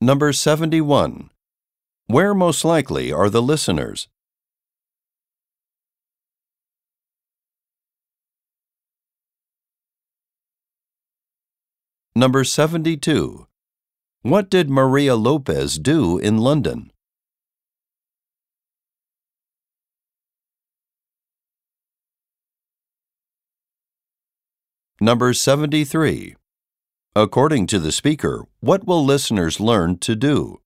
Number 71. Where most likely are the listeners? Number 72. What did Maria Lopez do in London? Number 73. According to the speaker, what will listeners learn to do?